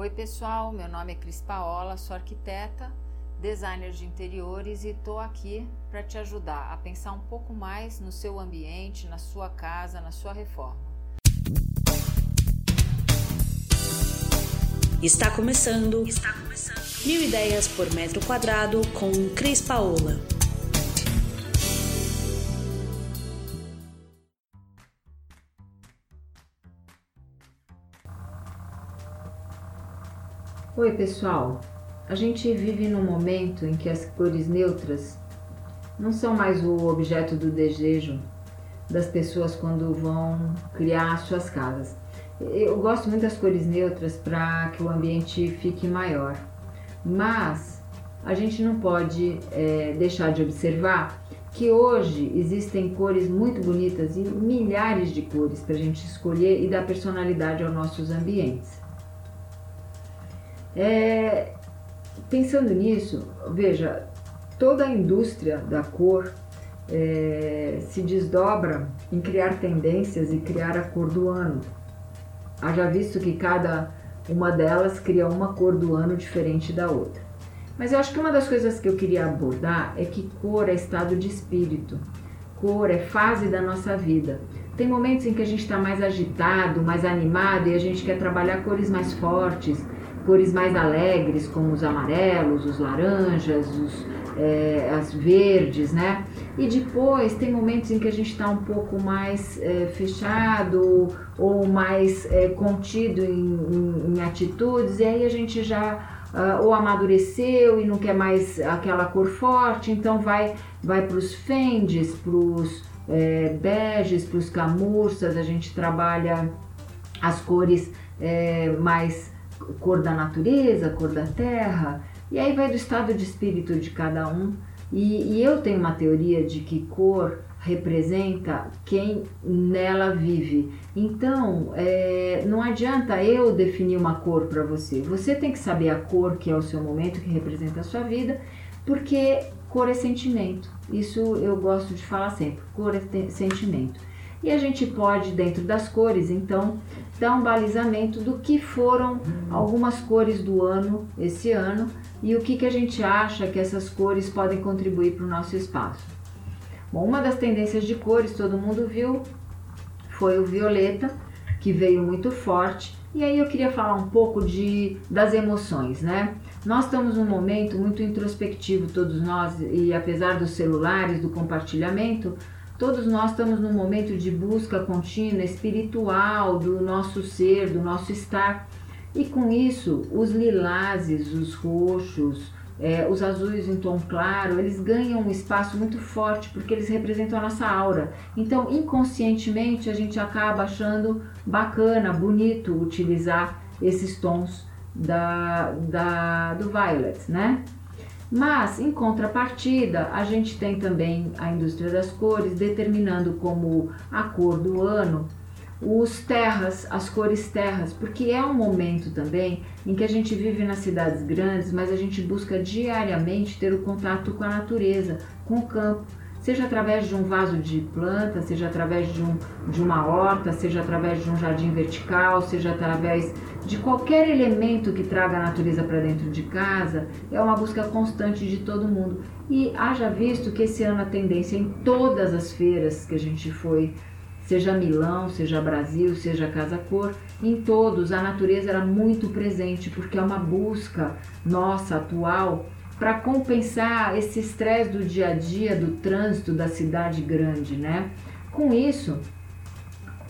Oi, pessoal. Meu nome é Cris Paola, sou arquiteta, designer de interiores e estou aqui para te ajudar a pensar um pouco mais no seu ambiente, na sua casa, na sua reforma. Está começando, Está começando. Mil ideias por metro quadrado com Cris Paola. Oi, pessoal. A gente vive num momento em que as cores neutras não são mais o objeto do desejo das pessoas quando vão criar suas casas. Eu gosto muito das cores neutras para que o ambiente fique maior, mas a gente não pode é, deixar de observar que hoje existem cores muito bonitas e milhares de cores para a gente escolher e dar personalidade aos nossos ambientes. É, pensando nisso, veja, toda a indústria da cor é, se desdobra em criar tendências e criar a cor do ano. Haja visto que cada uma delas cria uma cor do ano diferente da outra. Mas eu acho que uma das coisas que eu queria abordar é que cor é estado de espírito, cor é fase da nossa vida. Tem momentos em que a gente está mais agitado, mais animado e a gente quer trabalhar cores mais fortes, cores mais alegres, como os amarelos, os laranjas, os, é, as verdes, né? E depois tem momentos em que a gente está um pouco mais é, fechado ou mais é, contido em, em, em, atitudes, e aí a gente já uh, ou amadureceu e não quer mais aquela cor forte, então vai, vai para os fendes, para os é, beges, para os camurças, a gente trabalha as cores é, mais cor da natureza, cor da terra, e aí vai do estado de espírito de cada um. E, e eu tenho uma teoria de que cor representa quem nela vive. Então, é, não adianta eu definir uma cor para você. Você tem que saber a cor que é o seu momento, que representa a sua vida, porque cor é sentimento. Isso eu gosto de falar sempre. Cor é sentimento. E a gente pode, dentro das cores, então, dar um balizamento do que foram algumas cores do ano, esse ano, e o que, que a gente acha que essas cores podem contribuir para o nosso espaço. Bom, uma das tendências de cores, todo mundo viu, foi o violeta, que veio muito forte. E aí eu queria falar um pouco de, das emoções, né? Nós estamos num momento muito introspectivo, todos nós, e apesar dos celulares, do compartilhamento, Todos nós estamos num momento de busca contínua espiritual do nosso ser, do nosso estar. E com isso, os lilazes, os roxos, é, os azuis em tom claro, eles ganham um espaço muito forte porque eles representam a nossa aura. Então, inconscientemente, a gente acaba achando bacana, bonito utilizar esses tons da, da, do violet, né? Mas, em contrapartida, a gente tem também a indústria das cores determinando como a cor do ano os terras, as cores terras, porque é um momento também em que a gente vive nas cidades grandes, mas a gente busca diariamente ter o contato com a natureza, com o campo seja através de um vaso de planta, seja através de, um, de uma horta, seja através de um jardim vertical, seja através de qualquer elemento que traga a natureza para dentro de casa, é uma busca constante de todo mundo. E haja visto que esse ano a tendência em todas as feiras que a gente foi, seja Milão, seja Brasil, seja Casa Cor, em todos a natureza era muito presente, porque é uma busca nossa atual para compensar esse estresse do dia a dia, do trânsito da cidade grande, né? Com isso,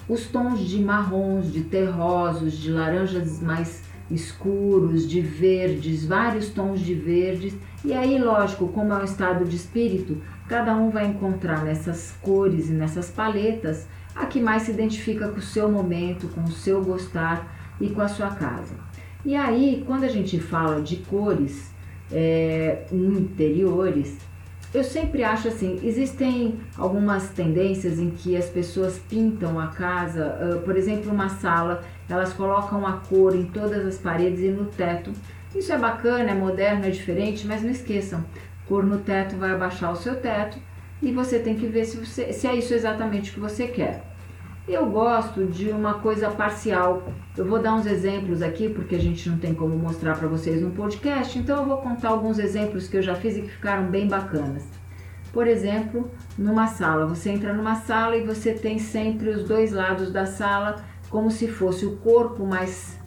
os tons de marrons, de terrosos, de laranjas mais escuros, de verdes, vários tons de verdes. E aí, lógico, como é um estado de espírito, cada um vai encontrar nessas cores e nessas paletas a que mais se identifica com o seu momento, com o seu gostar e com a sua casa. E aí, quando a gente fala de cores, é, interiores, eu sempre acho assim, existem algumas tendências em que as pessoas pintam a casa, uh, por exemplo, uma sala, elas colocam a cor em todas as paredes e no teto. Isso é bacana, é moderno, é diferente, mas não esqueçam, cor no teto vai abaixar o seu teto e você tem que ver se, você, se é isso exatamente que você quer. Eu gosto de uma coisa parcial. Eu vou dar uns exemplos aqui porque a gente não tem como mostrar para vocês no podcast, então eu vou contar alguns exemplos que eu já fiz e que ficaram bem bacanas. Por exemplo, numa sala, você entra numa sala e você tem sempre os dois lados da sala como se fosse o corpo mais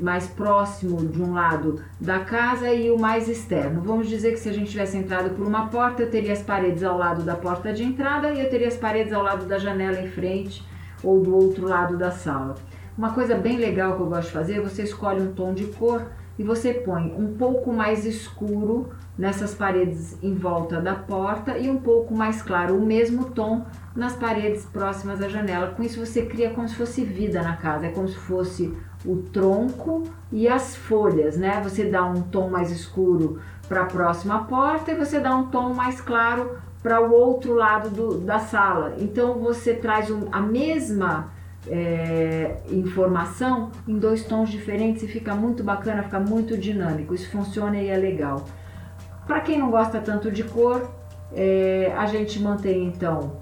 mais próximo de um lado da casa e o mais externo. Vamos dizer que se a gente tivesse entrado por uma porta, eu teria as paredes ao lado da porta de entrada e eu teria as paredes ao lado da janela em frente ou do outro lado da sala. Uma coisa bem legal que eu gosto de fazer, você escolhe um tom de cor e você põe um pouco mais escuro nessas paredes em volta da porta e um pouco mais claro, o mesmo tom nas paredes próximas à janela. Com isso você cria como se fosse vida na casa, é como se fosse o tronco e as folhas, né? Você dá um tom mais escuro para a próxima porta e você dá um tom mais claro para o outro lado do, da sala. Então você traz um, a mesma é, informação em dois tons diferentes e fica muito bacana, fica muito dinâmico. Isso funciona e é legal. Para quem não gosta tanto de cor, é, a gente mantém então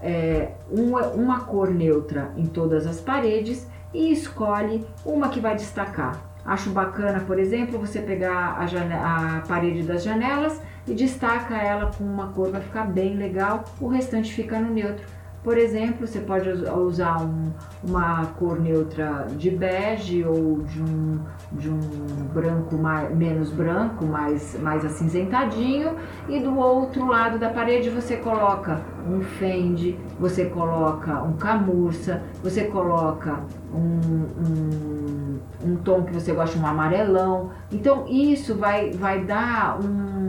é, uma, uma cor neutra em todas as paredes e escolhe uma que vai destacar. Acho bacana, por exemplo, você pegar a, a, parede das janelas e destaca ela com uma cor, vai ficar bem legal, o restante fica no neutro. Por exemplo, você pode usar um, uma cor neutra de bege ou de um, de um branco mais, menos branco, mais, mais acinzentadinho. E do outro lado da parede você coloca um fende, você coloca um camurça, você coloca um, um, um tom que você gosta, um amarelão. Então isso vai, vai dar um,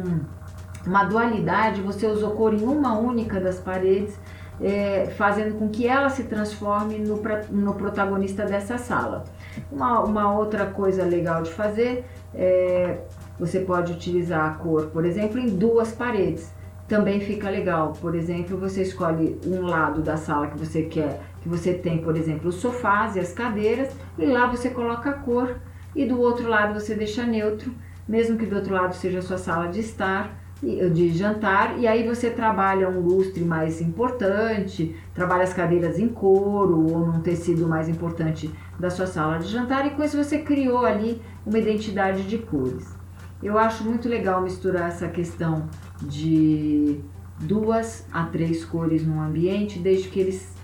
uma dualidade, você usou cor em uma única das paredes é, fazendo com que ela se transforme no, no protagonista dessa sala. Uma, uma, outra coisa legal de fazer é você pode utilizar a cor, por exemplo, em duas paredes. Também fica legal. Por exemplo, você escolhe um lado da sala que você quer, que você tem, por exemplo, os sofás e as cadeiras, e lá você coloca a cor, e do outro lado você deixa neutro, mesmo que do outro lado seja a sua sala de estar de jantar e aí você trabalha um lustre mais importante, trabalha as cadeiras em couro ou num tecido mais importante da sua sala de jantar e com isso você criou ali uma identidade de cores. Eu acho muito legal misturar essa questão de duas a três cores no ambiente, desde que eles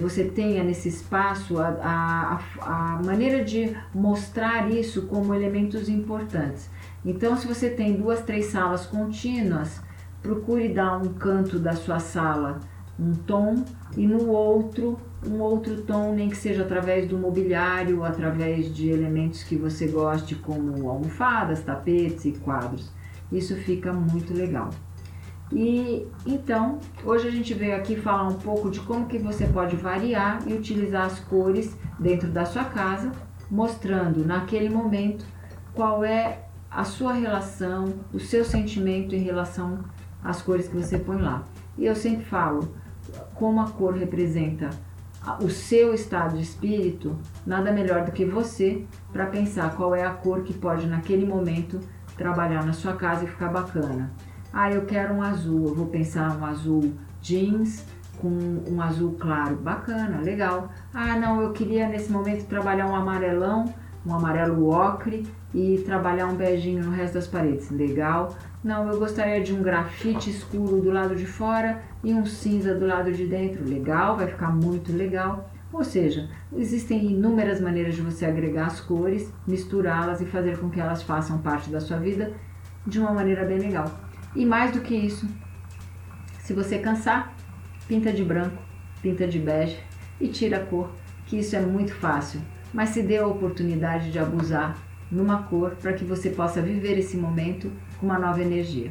você tenha nesse espaço a, a, a maneira de mostrar isso como elementos importantes. Então, se você tem duas, três salas contínuas, procure dar um canto da sua sala um tom e no outro um outro tom, nem que seja através do mobiliário, através de elementos que você goste, como almofadas, tapetes e quadros. Isso fica muito legal. E então, hoje a gente veio aqui falar um pouco de como que você pode variar e utilizar as cores dentro da sua casa, mostrando naquele momento qual é a sua relação, o seu sentimento em relação às cores que você põe lá. E eu sempre falo, como a cor representa o seu estado de espírito, nada melhor do que você para pensar qual é a cor que pode naquele momento trabalhar na sua casa e ficar bacana. Ah, eu quero um azul, eu vou pensar um azul jeans com um azul claro, bacana, legal. Ah, não, eu queria nesse momento trabalhar um amarelão um amarelo ocre e trabalhar um beijinho no resto das paredes. Legal? Não, eu gostaria de um grafite escuro do lado de fora e um cinza do lado de dentro. Legal, vai ficar muito legal. Ou seja, existem inúmeras maneiras de você agregar as cores, misturá-las e fazer com que elas façam parte da sua vida de uma maneira bem legal. E mais do que isso, se você cansar, pinta de branco, pinta de bege e tira a cor, que isso é muito fácil mas se dê a oportunidade de abusar numa cor para que você possa viver esse momento com uma nova energia.